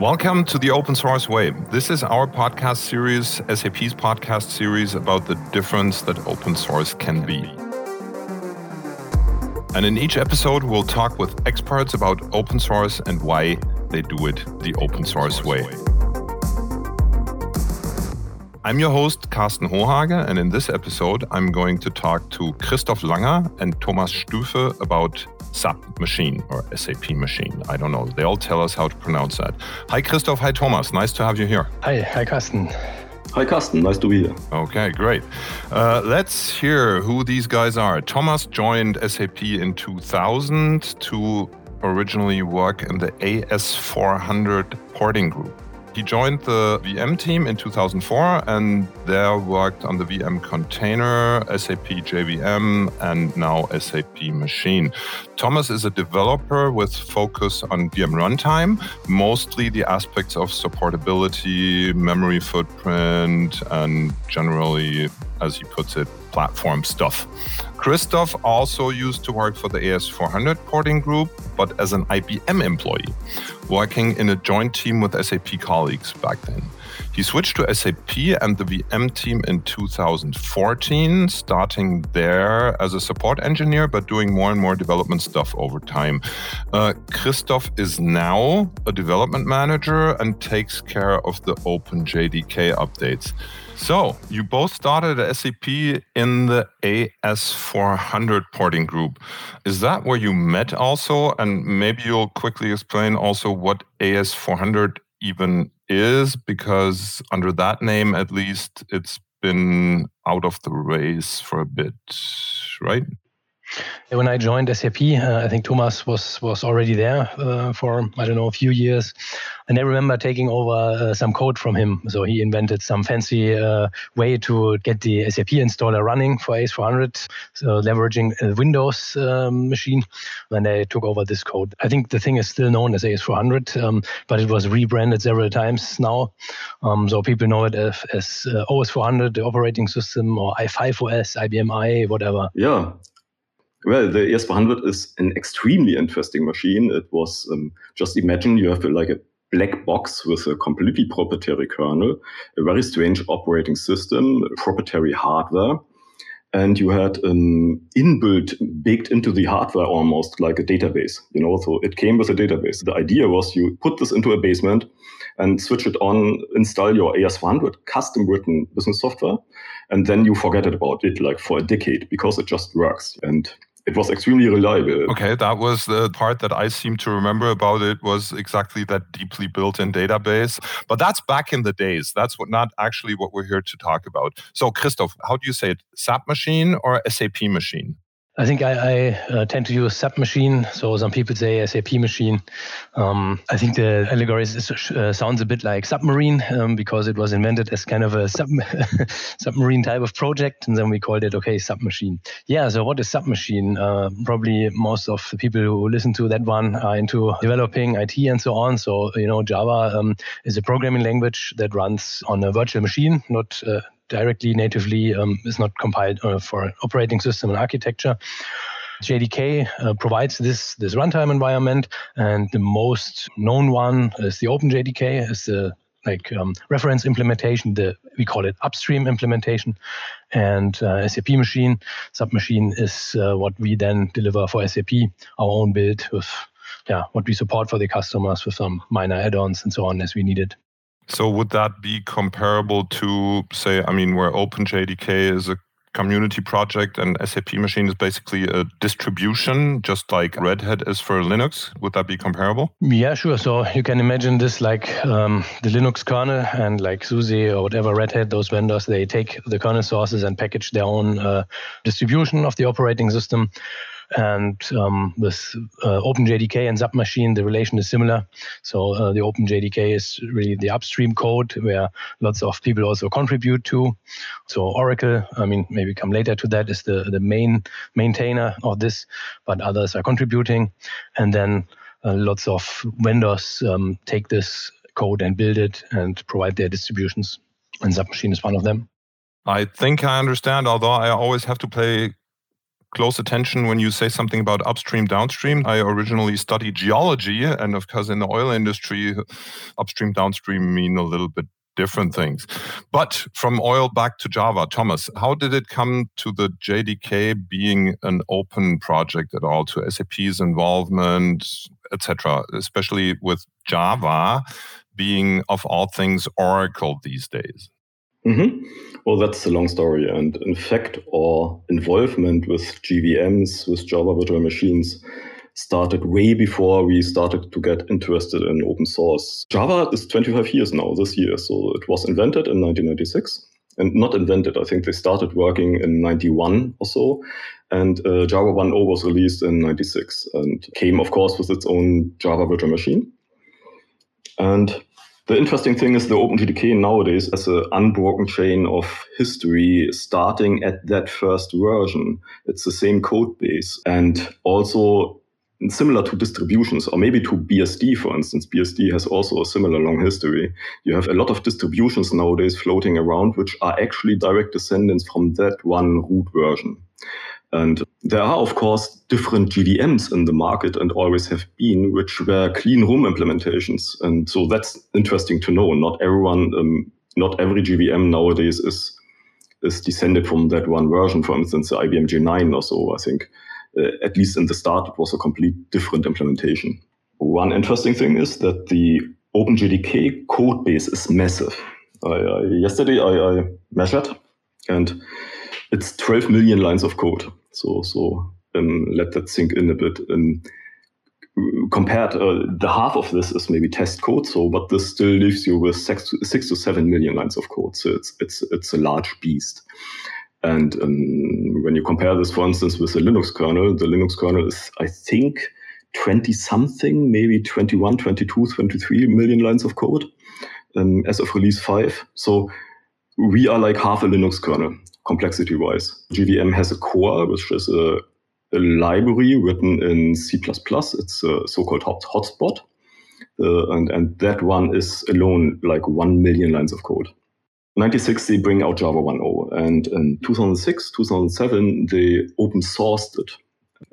Welcome to the Open Source Way. This is our podcast series, SAP's podcast series about the difference that open source can be. And in each episode, we'll talk with experts about open source and why they do it the open source way. I'm your host, Karsten Hohage, and in this episode, I'm going to talk to Christoph Langer and Thomas Stüfe about SAP machine or SAP machine. I don't know. They all tell us how to pronounce that. Hi, Christoph. Hi, Thomas. Nice to have you here. Hi. Hi, Karsten. Hi, Karsten. Nice to be here. Okay, great. Uh, let's hear who these guys are. Thomas joined SAP in 2000 to originally work in the AS400 porting group. He joined the VM team in 2004 and there worked on the VM container, SAP JVM, and now SAP Machine. Thomas is a developer with focus on VM runtime, mostly the aspects of supportability, memory footprint, and generally, as he puts it, platform stuff. Christoph also used to work for the AS400 porting group, but as an IBM employee, working in a joint team with SAP colleagues back then. He switched to SAP and the VM team in 2014, starting there as a support engineer, but doing more and more development stuff over time. Uh, Christoph is now a development manager and takes care of the OpenJDK updates. So, you both started at SAP in the AS400 porting group. Is that where you met also? And maybe you'll quickly explain also what AS400 even is, because under that name, at least, it's been out of the race for a bit, right? When I joined SAP, uh, I think Thomas was was already there uh, for I don't know a few years, and I remember taking over uh, some code from him. So he invented some fancy uh, way to get the SAP installer running for AS400, so leveraging a Windows um, machine. And I took over this code. I think the thing is still known as AS400, um, but it was rebranded several times now. Um, so people know it as, as uh, OS400, the operating system, or i5OS, IBM i, whatever. Yeah, well, the AS400 is an extremely interesting machine. It was um, just imagine you have like a black box with a completely proprietary kernel, a very strange operating system, proprietary hardware, and you had an inbuilt, baked into the hardware almost like a database. You know, so it came with a database. The idea was you put this into a basement and switch it on, install your AS400 custom written business software, and then you forget about it like for a decade because it just works. And it was extremely reliable. Okay, that was the part that I seem to remember about it was exactly that deeply built-in database. But that's back in the days. That's what not actually what we're here to talk about. So, Christoph, how do you say it? SAP machine or SAP machine? I think I, I uh, tend to use SAP machine. So some people say SAP machine. Um, I think the allegory is, uh, sounds a bit like submarine um, because it was invented as kind of a sub submarine type of project, and then we called it okay SAP machine. Yeah. So what is SAP machine? Uh, probably most of the people who listen to that one are into developing IT and so on. So you know Java um, is a programming language that runs on a virtual machine, not uh, directly natively um, is not compiled uh, for operating system and architecture. JDK uh, provides this this runtime environment, and the most known one is the OpenJDK, is the like um, reference implementation. The we call it upstream implementation, and uh, SAP machine submachine is uh, what we then deliver for SAP, our own build with yeah what we support for the customers with some minor add-ons and so on as we need it. So would that be comparable to, say, I mean, where OpenJDK is a community project and SAP Machine is basically a distribution, just like Red Hat is for Linux. Would that be comparable? Yeah, sure. So you can imagine this like um, the Linux kernel and like SUSE or whatever Red Hat, those vendors, they take the kernel sources and package their own uh, distribution of the operating system. And um, with uh, OpenJDK and SapMachine, the relation is similar. So uh, the OpenJDK is really the upstream code where lots of people also contribute to. So Oracle, I mean, maybe come later to that, is the, the main maintainer of this, but others are contributing. And then uh, lots of vendors um, take this code and build it and provide their distributions. And SapMachine is one of them. I think I understand, although I always have to play close attention when you say something about upstream, downstream. I originally studied geology, and of course, in the oil industry, upstream, downstream mean a little bit different things. But from oil back to Java, Thomas, how did it come to the JDK being an open project at all, to SAP's involvement, etc., especially with Java being of all things Oracle these days? Mm-hmm. Well, that's a long story. And in fact, our involvement with JVMs, with Java virtual machines, started way before we started to get interested in open source. Java is 25 years now this year. So it was invented in 1996 and not invented. I think they started working in 91 or so. And uh, Java 1.0 was released in 96 and came, of course, with its own Java virtual machine. And the interesting thing is the OpenJDK nowadays has an unbroken chain of history starting at that first version. It's the same code base and also similar to distributions or maybe to BSD, for instance. BSD has also a similar long history. You have a lot of distributions nowadays floating around, which are actually direct descendants from that one root version. And there are, of course, different JVMs in the market and always have been, which were clean room implementations. And so that's interesting to know. Not everyone, um, not every JVM nowadays is is descended from that one version. For instance, the IBM J9 or so. I think, uh, at least in the start, it was a complete different implementation. One interesting thing is that the OpenJDK code base is massive. I, I, yesterday I, I measured, and it's 12 million lines of code. So, so um, let that sink in a bit. Um, compared, uh, the half of this is maybe test code. So, but this still leaves you with six, six to seven million lines of code. So it's it's it's a large beast. And um, when you compare this, for instance, with the Linux kernel, the Linux kernel is, I think, 20 something, maybe 21, 22, 23 million lines of code um, as of release 5. So we are like half a Linux kernel complexity wise. JVM has a core, which is a, a library written in C. It's a so called hot, hotspot. Uh, and, and that one is alone like 1 million lines of code. 96, they bring out Java 1.0. And in 2006, 2007, they open sourced it.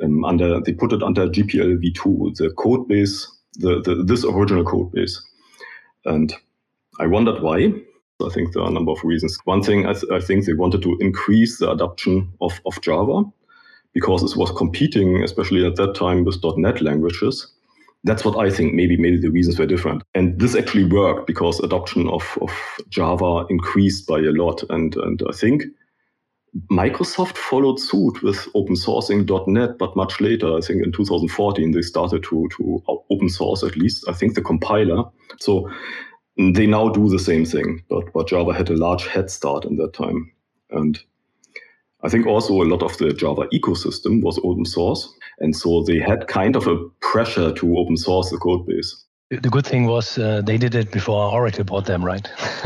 Um, under They put it under GPL v2, the code base, the, the, this original code base. And I wondered why. I think there are a number of reasons. One thing, I, th- I think they wanted to increase the adoption of, of Java because it was competing, especially at that time, with .NET languages. That's what I think. Maybe maybe the reasons were different, and this actually worked because adoption of, of Java increased by a lot. And and I think Microsoft followed suit with open sourcing .NET, but much later. I think in 2014 they started to to open source at least. I think the compiler. So they now do the same thing, but, but Java had a large head start in that time. And I think also a lot of the Java ecosystem was open source. And so they had kind of a pressure to open source the code base. The good thing was uh, they did it before Oracle bought them, right?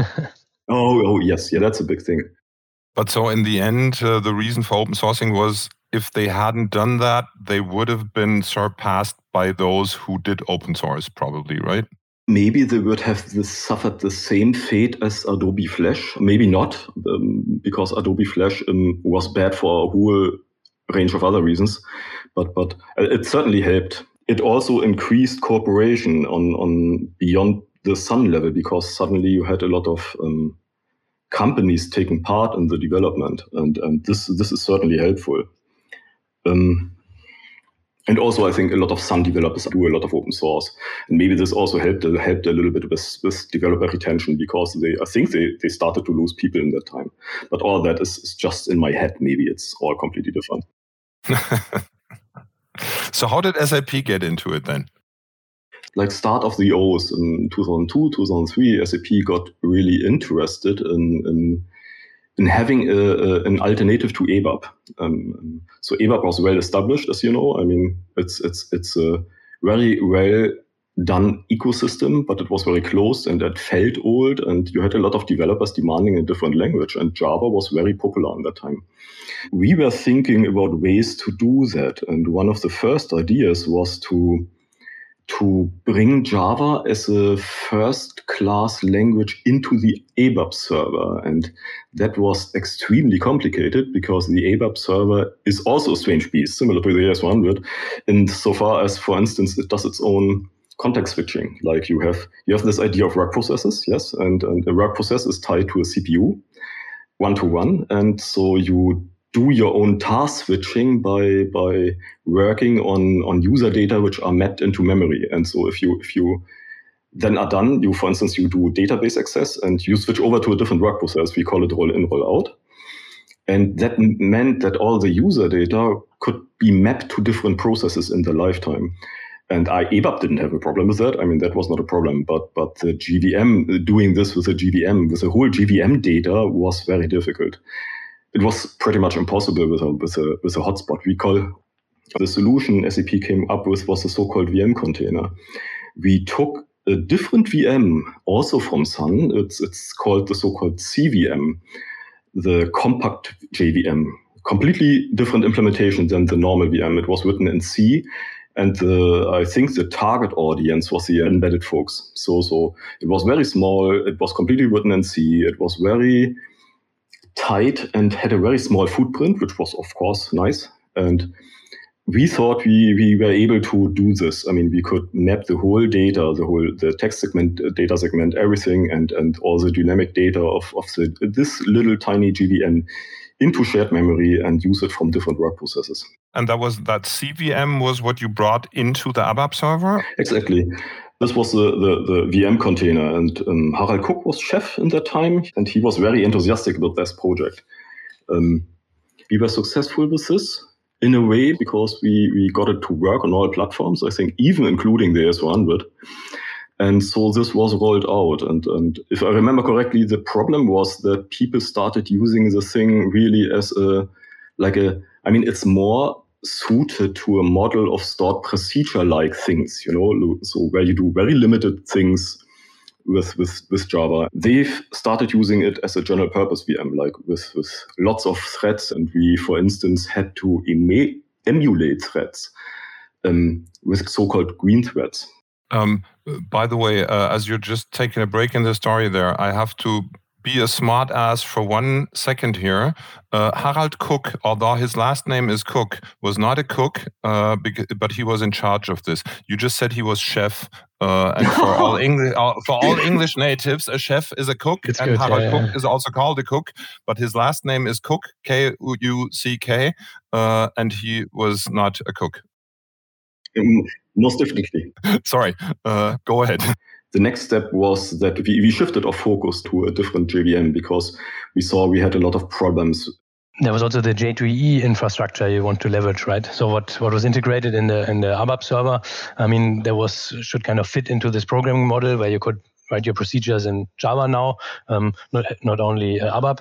oh, oh, yes. Yeah, that's a big thing. But so in the end, uh, the reason for open sourcing was if they hadn't done that, they would have been surpassed by those who did open source, probably, right? Maybe they would have suffered the same fate as Adobe Flash. Maybe not, um, because Adobe Flash um, was bad for a whole range of other reasons. But but it certainly helped. It also increased cooperation on on beyond the Sun level because suddenly you had a lot of um, companies taking part in the development, and and this this is certainly helpful. Um, and also, I think a lot of Sun developers do a lot of open source, and maybe this also helped uh, helped a little bit with, with developer retention because they I think they, they started to lose people in that time. But all that is, is just in my head. Maybe it's all completely different. so, how did SAP get into it then? Like start of the O's in 2002, 2003, SAP got really interested in, in in having a, a, an alternative to ABAP. Um, so ABAP was well established, as you know. I mean, it's it's it's a very well done ecosystem, but it was very closed and it felt old. And you had a lot of developers demanding a different language, and Java was very popular in that time. We were thinking about ways to do that, and one of the first ideas was to to bring Java as a first class language into the ABAP server. And that was extremely complicated because the ABAP server is also a strange beast, similar to the AS100, far as, for instance, it does its own context switching. Like you have you have this idea of work processes, yes, and, and a work process is tied to a CPU one to one, and so you do your own task switching by by working on on user data which are mapped into memory. And so if you if you then are done, you for instance you do database access and you switch over to a different work process. We call it roll in roll out. And that meant that all the user data could be mapped to different processes in the lifetime. And I, ABAP didn't have a problem with that. I mean, that was not a problem. But but the JVM doing this with a JVM with the whole JVM data was very difficult. It was pretty much impossible with a with a with a hotspot. We call the solution SAP came up with was the so-called VM container. We took a different VM also from Sun. It's it's called the so-called CVM, the compact JVM. Completely different implementation than the normal VM. It was written in C and the, I think the target audience was the embedded folks. So, so it was very small. It was completely written in C. It was very tight and had a very small footprint, which was of course nice. And we thought we, we were able to do this. I mean, we could map the whole data, the whole the text segment, uh, data segment, everything, and and all the dynamic data of, of the, this little tiny JVM into shared memory and use it from different work processes. And that was that CVM was what you brought into the ABAP server? Exactly. This was the, the, the VM container, and um, Harald Kuck was chef in that time, and he was very enthusiastic about this project. Um, we were successful with this in a way because we, we got it to work on all platforms, I think, even including the AS400. And so this was rolled out. And, and if I remember correctly, the problem was that people started using the thing really as a, like a, I mean, it's more suited to a model of stored procedure like things, you know, so where you do very limited things with, with, with Java. They've started using it as a general purpose VM, like with, with lots of threads. And we, for instance, had to emulate threads um, with so called green threads. Um, by the way, uh, as you're just taking a break in the story there, I have to be a smart ass for one second here. Uh, Harald Kuck, although his last name is Kuck, was not a cook, uh, but he was in charge of this. You just said he was chef, uh, and for all English uh, for all English natives, a chef is a cook, it's and good, Harald yeah, Kuck yeah. is also called a cook, but his last name is Kuck, K U C K, uh, and he was not a cook. Um, most definitely. Sorry, uh, go ahead. The next step was that we, we shifted our focus to a different JVM because we saw we had a lot of problems. There was also the J2EE infrastructure you want to leverage, right? So what, what was integrated in the in the ABAP server, I mean, there was should kind of fit into this programming model where you could write your procedures in Java now, um, not not only uh, ABAP,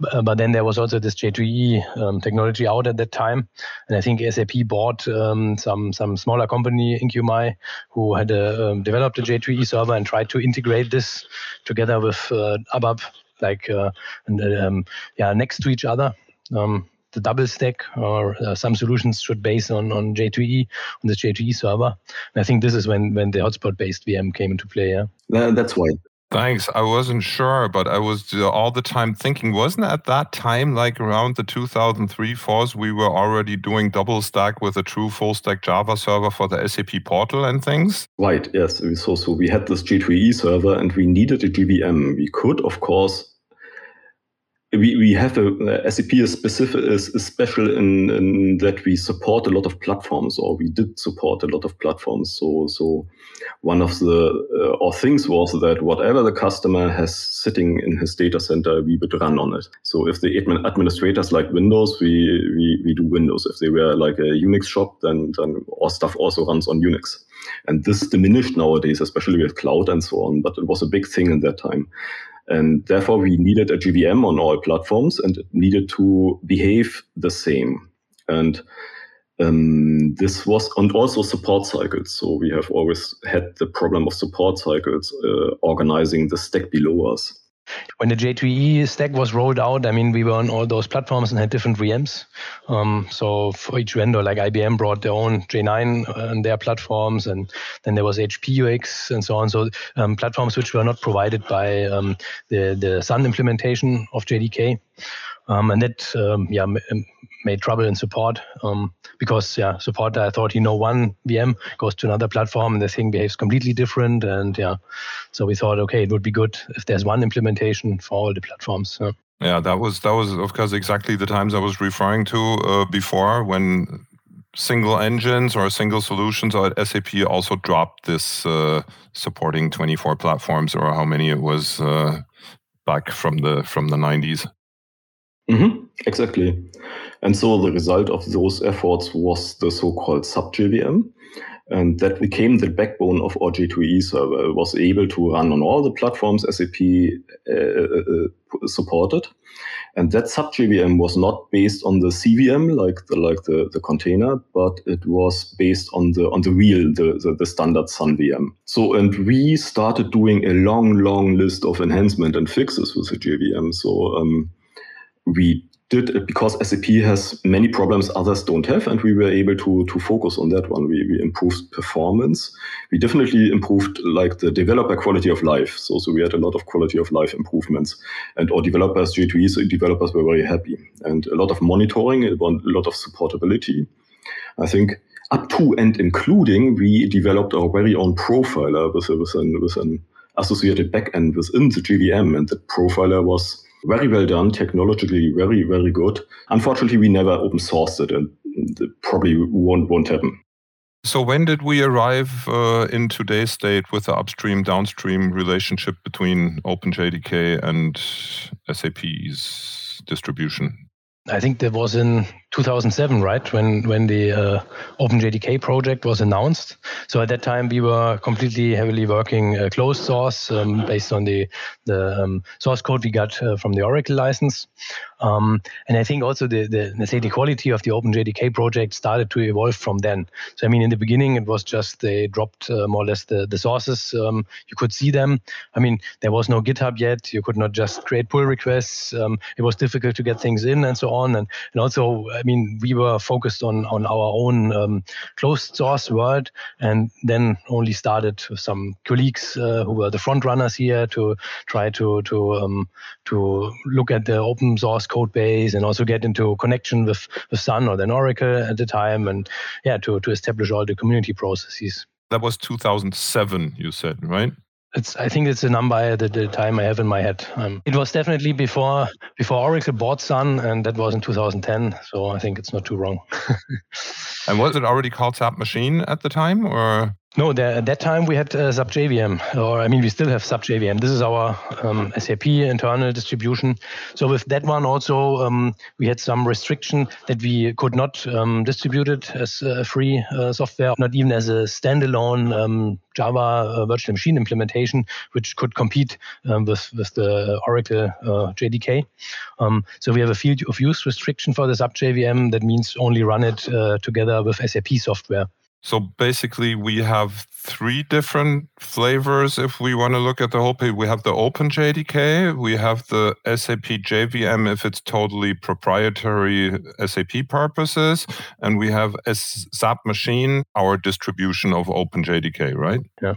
but, but, then there was also this J2E um, technology out at that time, and I think SAP bought um, some some smaller company InQMy who had uh, developed a J2E server and tried to integrate this together with uh, ABAP, like uh, and, um, yeah next to each other. Um, the double stack or uh, some solutions should base on, on J2E on this J2E server. And I think this is when when the hotspot based VM came into play. Yeah, that's why. Thanks. I wasn't sure, but I was uh, all the time thinking, wasn't at that time, like around the 2003 fours, we were already doing double stack with a true full stack Java server for the SAP portal and things? Right, yes. So, so we had this J2E server and we needed a JVM. We could, of course, we, we have a, a SAP is specific is, is special in, in, that we support a lot of platforms, or we did support a lot of platforms. So so one of the uh, or things was that whatever the customer has sitting in his data center, we would run on it. So if the admin, administrators like Windows, we, we we do Windows. If they were like a Unix shop, then then our stuff also runs on Unix. And this diminished nowadays, especially with cloud and so on. But it was a big thing in that time. And therefore, we needed a JVM on all platforms and it needed to behave the same. And um, this was, and also support cycles. So we have always had the problem of support cycles uh, organizing the stack below us. When the J2EE stack was rolled out, I mean, we were on all those platforms and had different VMs. Um, so for each vendor, like IBM brought their own J9 on their platforms, and then there was HP UX and so on. So um, platforms which were not provided by um, the the Sun implementation of JDK. Um, and that um, yeah made trouble in support um, because yeah support I thought you know one VM goes to another platform and the thing behaves completely different and yeah so we thought okay it would be good if there's one implementation for all the platforms. Yeah, yeah that was that was of course exactly the times I was referring to uh, before when single engines or single solutions SAP also dropped this uh, supporting 24 platforms or how many it was uh, back from the from the 90s. Mm-hmm, exactly. And so the result of those efforts was the so-called SAP-JVM. And that became the backbone of our J2E server. It was able to run on all the platforms SAP uh, uh, uh, supported. And that SAP-JVM was not based on the CVM, like the, like the, the container, but it was based on the, on the real, the, the, the standard Sun VM. So, and we started doing a long, long list of enhancement and fixes with the JVM. So, um, we did it because SAP has many problems others don't have, and we were able to to focus on that one. We, we improved performance. We definitely improved like the developer quality of life. So so we had a lot of quality of life improvements, and our developers, J2E developers, were very happy, and a lot of monitoring, a lot of supportability. I think up to and including we developed our very own profiler with with an with an associated backend within the JVM, and the profiler was very well done, technologically very, very good. Unfortunately, we never open sourced it and it probably won't, won't happen. So when did we arrive uh, in today's state with the upstream downstream relationship between OpenJDK and SAP's distribution? I think that was in 2007, right, when when the uh, OpenJDK project was announced. So at that time, we were completely heavily working uh, closed source um, based on the the um, source code we got uh, from the Oracle license. Um, and I think also the, the let's say the quality of the OpenJDK project started to evolve from then. So I mean, in the beginning, it was just they dropped uh, more or less the the sources. Um, you could see them. I mean, there was no GitHub yet. You could not just create pull requests. Um, it was difficult to get things in and so on. And and also, mean, we were focused on on our own um, closed source world, and then only started with some colleagues uh, who were the front runners here to try to to um, to look at the open source code base and also get into connection with with Sun or then Oracle at the time, and yeah, to to establish all the community processes. That was 2007, you said, right? It's, I think it's a number at the, the time I have in my head. Um, it was definitely before before Oracle bought Sun, and that was in 2010. So I think it's not too wrong. and was it already called SAP Machine at the time, or? No, there, at that time we had uh, SAP JVM, or I mean, we still have SAP JVM. This is our um, SAP internal distribution. So with that one also, um, we had some restriction that we could not um, distribute it as a free uh, software, not even as a standalone um, Java uh, virtual machine implementation, which could compete um, with with the Oracle uh, JDK. Um, so we have a field of use restriction for the SAP JVM. That means only run it uh, together with SAP software. So basically, we have three different flavors if we want to look at the whole page. We have the Open JDK, we have the SAP JVM if it's totally proprietary SAP purposes, and we have SAP Machine, our distribution of Open JDK, right? Yeah.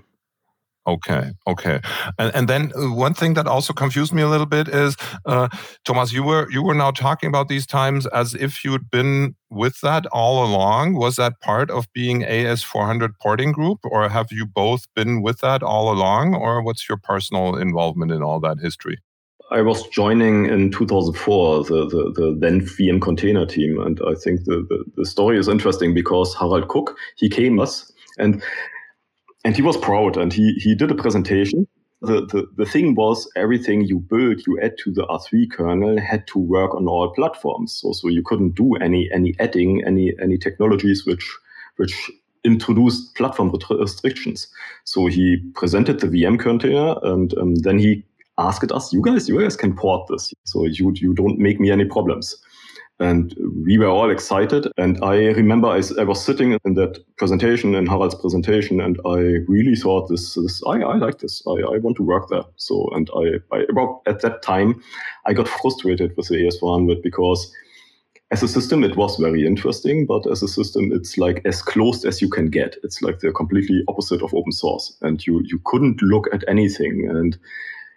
Okay, okay, and and then uh, one thing that also confused me a little bit is, uh, Thomas, you were you were now talking about these times as if you'd been with that all along. Was that part of being AS400 porting group, or have you both been with that all along, or what's your personal involvement in all that history? I was joining in 2004 the, the, the, then VM container team, and I think the, the, the story is interesting because Harald Kuck he came us and and he was proud and he he did a presentation the, the, the thing was everything you build, you add to the R3 kernel had to work on all platforms. So, so you couldn't do any any adding, any any technologies which which introduced platform restrictions. So he presented the VM container and um, then he asked us, you guys, you guys can port this. So you you don't make me any problems. And we were all excited. And I remember I, I, was sitting in that presentation, in Harald's presentation, and I really thought this, this I, I like this. I, I want to work there. So, and I, I about at that time, I got frustrated with the AS400 because as a system, it was very interesting, but as a system, it's like as closed as you can get. It's like the completely opposite of open source, and you you couldn't look at anything. And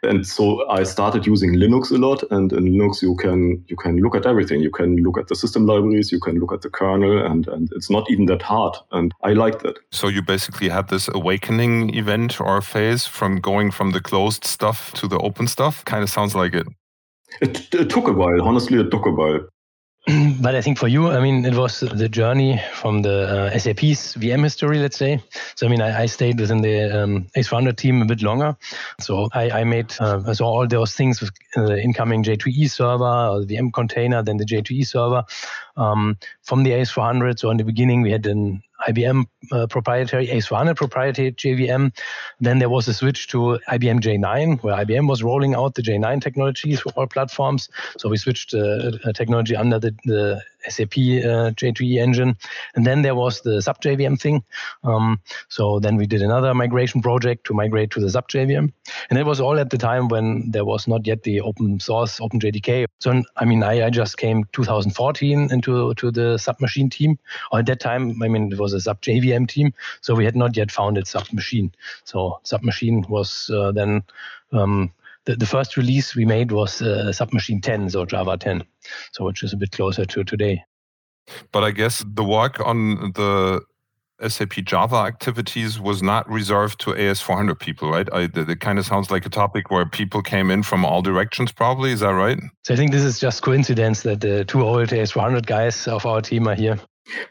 and so I started using Linux a lot. And in Linux, you can you can look at everything. You can look at the system libraries. You can look at the kernel, and and it's not even that hard. And I liked it. So you basically had this awakening event or phase from going from the closed stuff to the open stuff. Kind of sounds like it. It, it took a while. Honestly, it took a while. but I think for you, I mean, it was the journey from the uh, SAP's VM history, let's say. So, I mean, I, I stayed within the um, AS400 team a bit longer. So, I, I made, uh, saw all those things with uh, the incoming J2E server, or the VM container, then the J2E server um, from the AS400. So, in the beginning, we had an IBM uh, proprietary AS400 proprietary JVM. Then there was a switch to IBM J9, where IBM was rolling out the J9 technologies for all platforms. So we switched uh, technology under the, the SAP uh, J2E engine. And then there was the SAP JVM thing. Um, so then we did another migration project to migrate to the SAP JVM. And it was all at the time when there was not yet the open source OpenJDK. So, I mean, I, I just came 2014 into to the sub machine team. Or at that time, I mean, it was a SAP JVM team. So we had not yet founded sub machine. So sub machine was uh, then um, the, the first release we made was uh, SapMachine 10, so Java 10, so which is a bit closer to today. But I guess the work on the SAP Java activities was not reserved to AS400 people, right? I, it kind of sounds like a topic where people came in from all directions, probably. Is that right? So I think this is just coincidence that the two old AS400 guys of our team are here.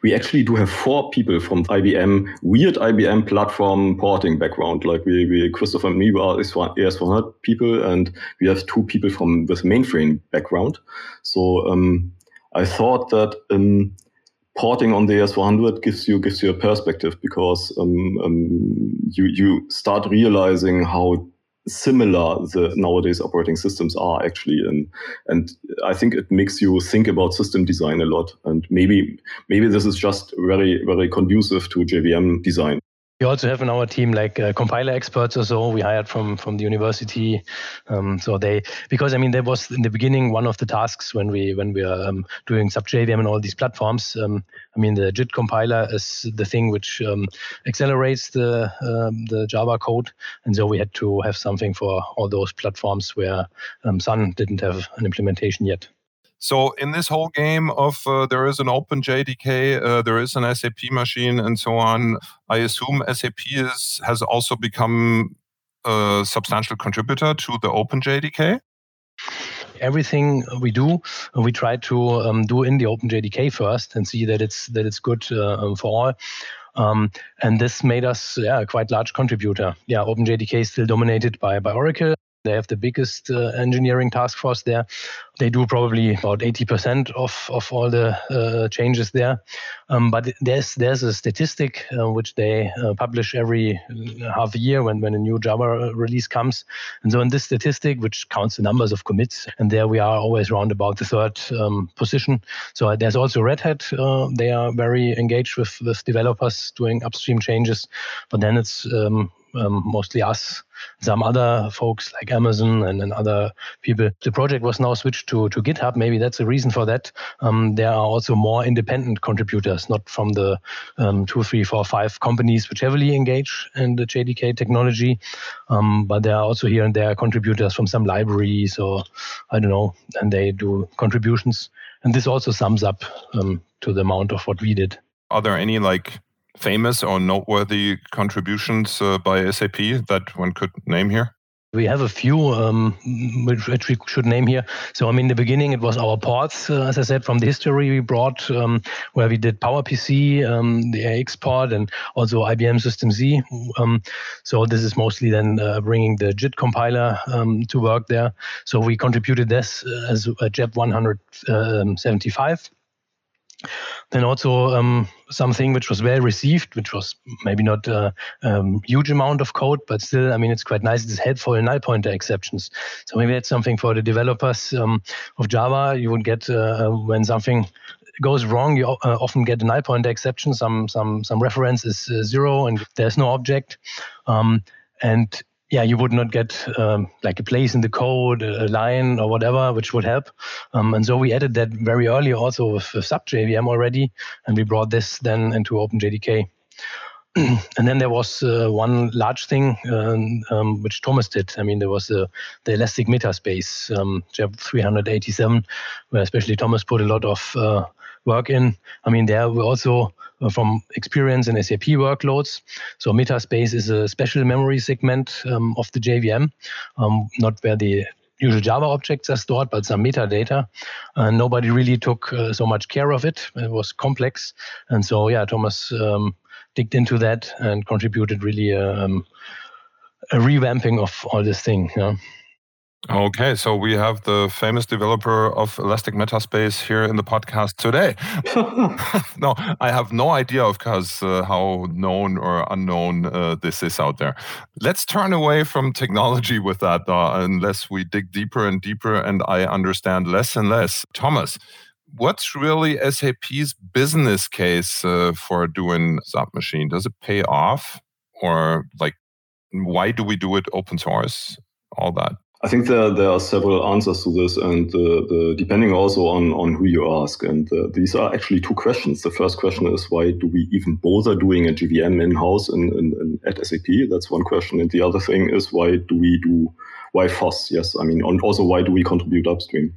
We actually do have four people from IBM, weird IBM platform porting background. Like we, we Christopher and me are AS400 people, and we have two people from with mainframe background. So um, I thought that um, porting on the AS400 gives you gives you a perspective because um, um, you you start realizing how similar the nowadays operating systems are actually and and i think it makes you think about system design a lot and maybe maybe this is just very very conducive to jvm design we also have in our team like uh, compiler experts or so we hired from from the university. Um, so they because I mean there was in the beginning one of the tasks when we when we are um, doing SAP JVM and all these platforms. Um, I mean the JIT compiler is the thing which um, accelerates the um, the Java code, and so we had to have something for all those platforms where um, Sun didn't have an implementation yet. So in this whole game of uh, there is an open JDK, uh, there is an SAP machine, and so on, I assume SAP is, has also become a substantial contributor to the open JDK. Everything we do, we try to um, do in the open JDK first and see that it's that it's good uh, um, for all. Um, and this made us yeah, a quite large contributor. Yeah, OpenJDK is still dominated by, by Oracle. They have the biggest uh, engineering task force there. They do probably about 80% of, of all the uh, changes there. Um, but there's there's a statistic uh, which they uh, publish every uh, half a year when, when a new Java release comes. And so in this statistic, which counts the numbers of commits, and there we are always around about the third um, position. So there's also Red Hat. Uh, they are very engaged with, with developers doing upstream changes. But then it's um, um, mostly us, some other folks like Amazon and, and other people. The project was now switched to, to GitHub. Maybe that's a reason for that. Um, there are also more independent contributors, not from the um, two, three, four, five companies which heavily engage in the JDK technology, um, but there are also here and there contributors from some libraries or I don't know, and they do contributions. And this also sums up um, to the amount of what we did. Are there any like famous or noteworthy contributions uh, by SAP that one could name here? We have a few um, which, which, we should name here. So, I mean, in the beginning, it was our ports, uh, as I said, from the history we brought, um, where we did PowerPC, um, the AIX port, and also IBM System Z. Um, so, this is mostly then uh, bringing the JIT compiler um, to work there. So, we contributed this as a JEP 175. Then also um, something which was well received, which was maybe not a um, huge amount of code, but still, I mean, it's quite nice. It's helpful in null pointer exceptions. So maybe that's something for the developers um, of Java. You would get uh, when something goes wrong, you uh, often get a null pointer exception. Some some some reference is uh, zero, and there's no object. Um, and yeah, you would not get um, like a place in the code, a line or whatever, which would help. Um, and so we added that very early also with, with SAP JVM already, and we brought this then into OpenJDK. and then there was uh, one large thing um, um, which Thomas did. I mean, there was uh, the Elastic Metaspace, um, 387, where especially Thomas put a lot of uh, work in. I mean, there we also uh, from experience in SAP workloads. So Metaspace is a special memory segment um, of the JVM, um, not where the usual Java objects are stored, but some metadata. And nobody really took uh, so much care of it. It was complex. And so, yeah, Thomas um, digged into that and contributed really um, a revamping of all this thing. Yeah. Okay, so we have the famous developer of Elastic Metaspace here in the podcast today. no, I have no idea, of course, uh, how known or unknown uh, this is out there. Let's turn away from technology with that, uh, unless we dig deeper and deeper and I understand less and less. Thomas, what's really SAP's business case uh, for doing SapMachine? Does it pay off? Or, like, why do we do it open source? All that. I think there, there are several answers to this, and uh, the, depending also on, on who you ask. And uh, these are actually two questions. The first question is why do we even bother doing a JVM in house in, in, in, at SAP? That's one question. And the other thing is why do we do why FOSS? Yes, I mean, and also why do we contribute upstream?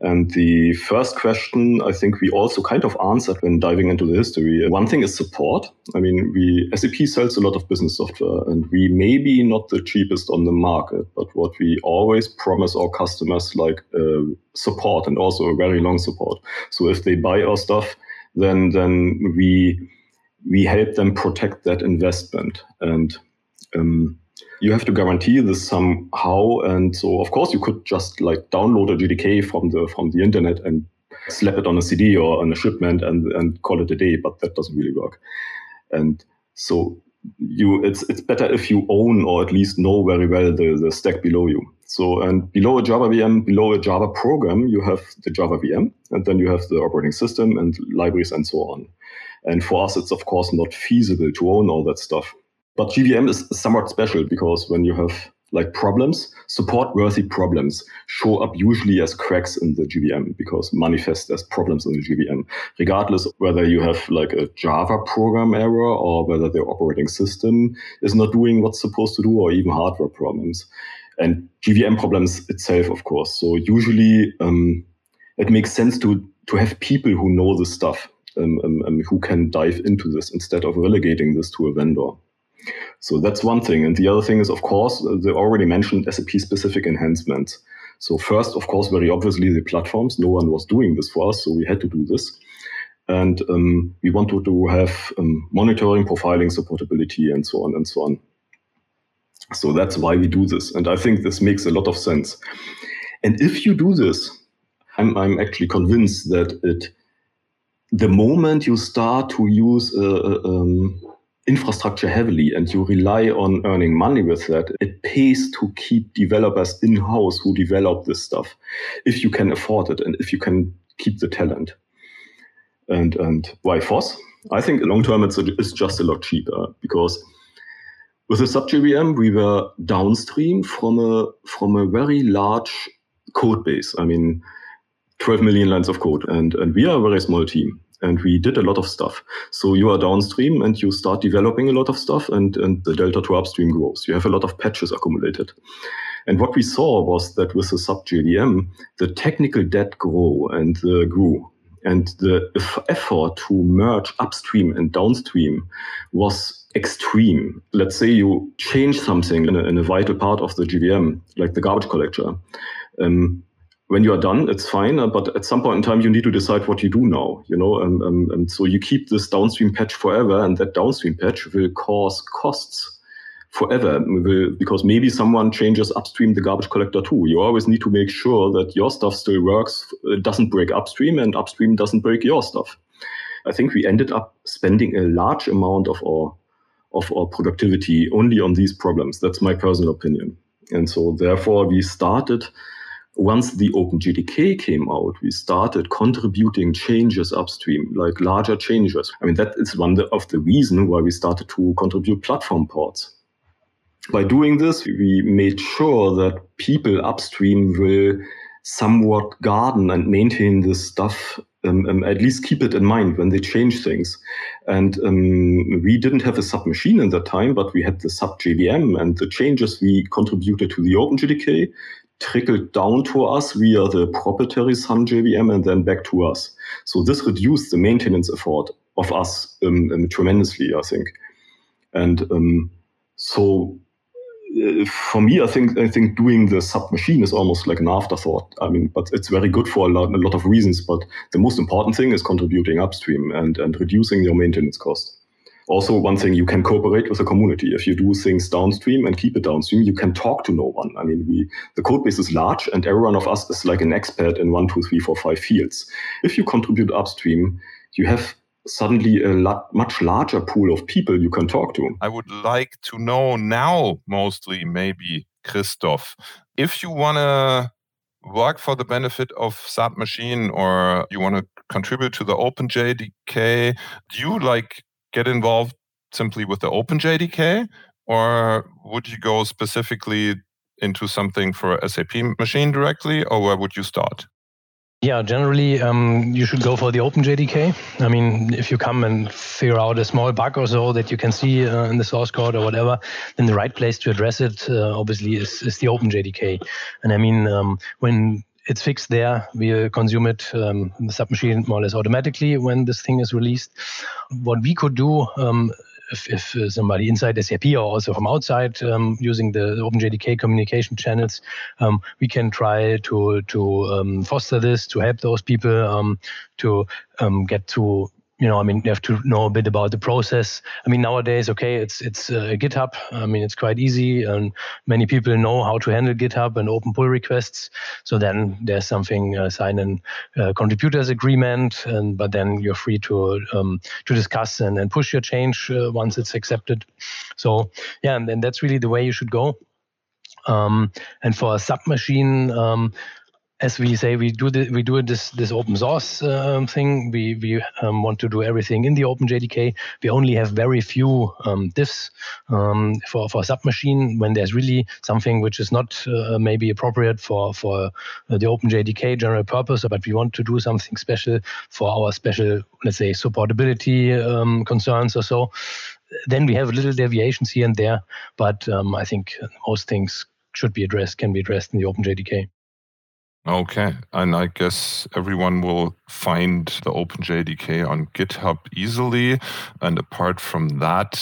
And the first question, I think we also kind of answered when diving into the history. One thing is support. I mean, we SAP sells a lot of business software, and we may be not the cheapest on the market, but what we always promise our customers, like uh, support and also a very long support. So if they buy our stuff, then then we we help them protect that investment and. Um, you have to guarantee this somehow. And so, of course, you could just like download a JDK from the from the internet and slap it on a CD or on a shipment and and call it a day. But that doesn't really work. And so you it's it's better if you own or at least know very well the, the stack below you. So and below a Java VM, below a Java program, you have the Java VM, and then you have the operating system and libraries and so on. And for us, it's of course not feasible to own all that stuff. But JVM is somewhat special because when you have like problems, support worthy problems show up usually as cracks in the JVM because manifest as problems in the JVM, regardless whether you have like a Java program error or whether the operating system is not doing what's supposed to do or even hardware problems. And JVM problems itself, of course. So usually um, it makes sense to, to have people who know this stuff, um, um, um who can dive into this instead of relegating this to a vendor. So that's one thing. And the other thing is, of course, uh, the already mentioned SAP specific enhancements. So first, of course, very obviously the platforms. No one was doing this for us, so we had to do this. And um, we wanted to have um, monitoring, profiling, supportability, and so on and so on. So that's why we do this. And I think this makes a lot of sense. And if you do this, I'm, I'm actually convinced that it, the moment you start to use uh, uh um, infrastructure heavily and you rely on earning money with that, it pays to keep developers in house who develop this stuff if you can afford it and if you can keep the talent. And, and why FOSS? I think long term it's, it's just a lot cheaper because with the SAP JVM we were downstream from a from a very large code base. I mean, 12 million lines of code, and and we are a very small team and we did a lot of stuff. So you are downstream and you start developing a lot of stuff and, and the delta to upstream grows. You have a lot of patches accumulated. And what we saw was that with the SAP JVM, the technical debt grew and uh, grew. And the effort to merge upstream and downstream was extreme. Let's say you change something in a, in a vital part of the JVM, like the garbage collector. Um, when you are done, it's fine. Uh, but at some point in time, you need to decide what you do now. You know, and, and so you keep this downstream patch forever, and that downstream patch will cause costs forever because maybe someone changes upstream the garbage collector too. You always need to make sure that your stuff still works, uh, doesn't break upstream, and upstream doesn't break your stuff. I think we ended up spending a large amount of our of our productivity only on these problems. That's my personal opinion. And so therefore we started once the OpenJDK came out, we started contributing changes upstream, like larger changes. I mean, that is one of the reasons why we started to contribute platform ports. By doing this, we made sure that people upstream will somewhat garden and maintain this stuff um, um, at least keep it in mind when they change things. And um, we didn't have a sub machine in that time, but we had the SAP JVM and the changes we contributed to the OpenJDK trickled down to us via the proprietary Sun JVM and then back to us. So this reduced the maintenance effort of us um, um, tremendously, I think. And um, so uh, for me, I think I think doing the sub machine is almost like an afterthought. I mean, but it's very good for a lot, a lot of reasons. But the most important thing is contributing upstream and and reducing your maintenance cost. Also, one thing you can cooperate with the community. If you do things downstream and keep it downstream, you can talk to no one. I mean, we the code base is large, and every one of us is like an expert in one, two, three, four, five fields. If you contribute upstream, you have suddenly a lot, much larger pool of people you can talk to. I would like to know now, mostly maybe Christoph, if you want to work for the benefit of SapMachine or you want to contribute to the OpenJDK, do you like get involved simply with the OpenJDK or would you go specifically into something for SAP machine directly or where would you start? Yeah, generally, um, you should go for the OpenJDK. I mean, if you come and figure out a small bug or so that you can see uh, in the source code or whatever, then the right place to address it, uh, obviously, is, is the OpenJDK. And I mean, um, when it's fixed there, we consume it um, the SapMachine more or less automatically when this thing is released. What we could do um, if, if uh, somebody inside SAP or also from outside um, using the OpenJDK communication channels, um, we can try to to um, foster this to help those people um, to um, get to you know, I mean, you have to know a bit about the process. I mean, nowadays, okay, it's it's uh, GitHub. I mean, it's quite easy, and many people know how to handle GitHub and open pull requests. So then there's something uh, sign an uh, contributors agreement, and but then you're free to um, to discuss and, and push your change uh, once it's accepted. So yeah, and, and that's really the way you should go. Um, and for a SapMachine, um, as we say, we do the, we do this this open source um, thing. We we um, want to do everything in the Open JDK. We only have very few um, diffs um, for for SapMachine when there's really something which is not uh, maybe appropriate for for uh, the Open JDK general purpose, but we want to do something special for our special, let's say, supportability um, concerns or so. Then we have little deviations here and there, but um, I think most things should be addressed, can be addressed in the Open JDK. Okay. And I guess everyone will find the OpenJDK on GitHub easily. And apart from that,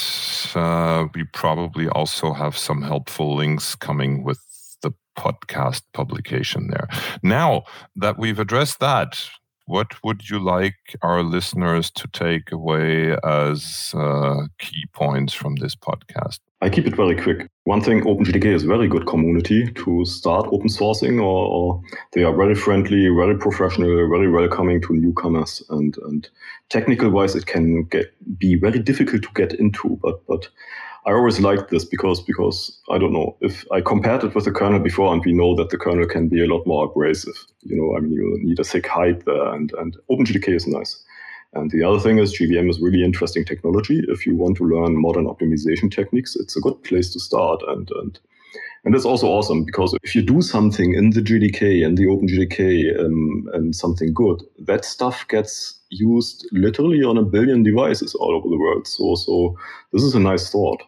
uh, we probably also have some helpful links coming with the podcast publication there. Now that we've addressed that, what would you like our listeners to take away as uh, key points from this podcast? I keep it very quick. One thing, OpenJDK is a very good community to start open sourcing, or, or, they are very friendly, very professional, very welcoming to newcomers. And, and technical wise, it can get, be very difficult to get into. But but I always liked this because because I don't know if I compared it with the kernel before, and we know that the kernel can be a lot more abrasive. You know, I mean, you need a thick hide there, and and OpenJDK is nice. And the other thing is JVM is really interesting technology. If you want to learn modern optimization techniques, it's a good place to start. And and and it's also awesome because if you do something in the JDK and the OpenJDK um, and something good, that stuff gets used literally on a billion devices all over the world. So so this is a nice thought.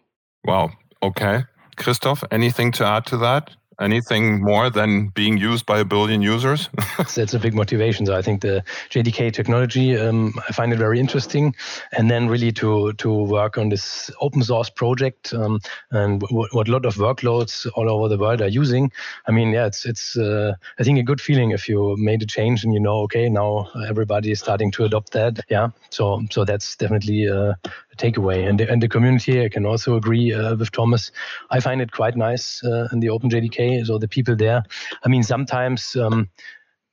Wow. Okay. Christoph, anything to add to that? Anything more than being used by a billion users? That's a big motivation. So I think the JDK technology, um, I find it very interesting, and then really to to work on this open source project um, and w- what a lot of workloads all over the world are using. I mean, yeah, it's it's uh, I think a good feeling if you made a change and you know, okay, now everybody is starting to adopt that. Yeah, so so that's definitely uh, takeaway. And the, and the community, I can also agree uh, with Thomas. I find it quite nice uh, in the OpenJDK. So the people there. I mean, sometimes. Um,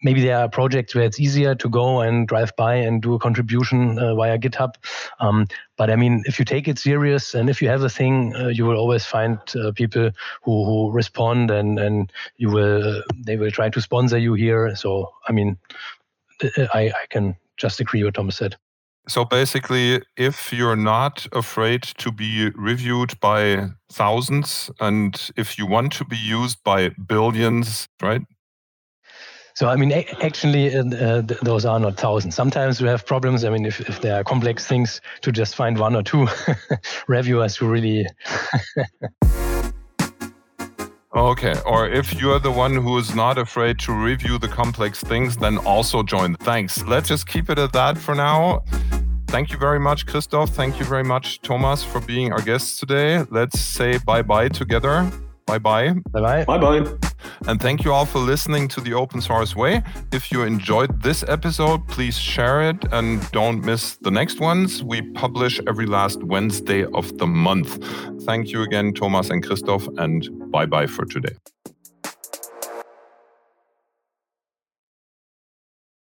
maybe there are projects where it's easier to go and drive by and do a contribution uh, via GitHub. Um, but I mean, if you take it serious and if you have a thing, uh, you will always find uh, people who, who respond and, and you will they will try to sponsor you here. So I mean, I, I can just agree what Thomas said. So basically, if you're not afraid to be reviewed by thousands, and if you want to be used by billions, right? So I mean, actually, uh, uh those are not thousands. Sometimes we have problems. I mean, if, if there are complex things, to just find one or two reviewers who really. okay, or if you are the one who is not afraid to review the complex things, then also join. Thanks. Let's just keep it at that for now. Thank you very much, Christoph. Thank you very much, Thomas, for being our guests today. Let's say bye bye together. Bye bye. Bye bye. Bye bye. And thank you all for listening to the Open Source Way. If you enjoyed this episode, please share it and don't miss the next ones. We publish every last Wednesday of the month. Thank you again, Thomas and Christoph, and bye bye for today.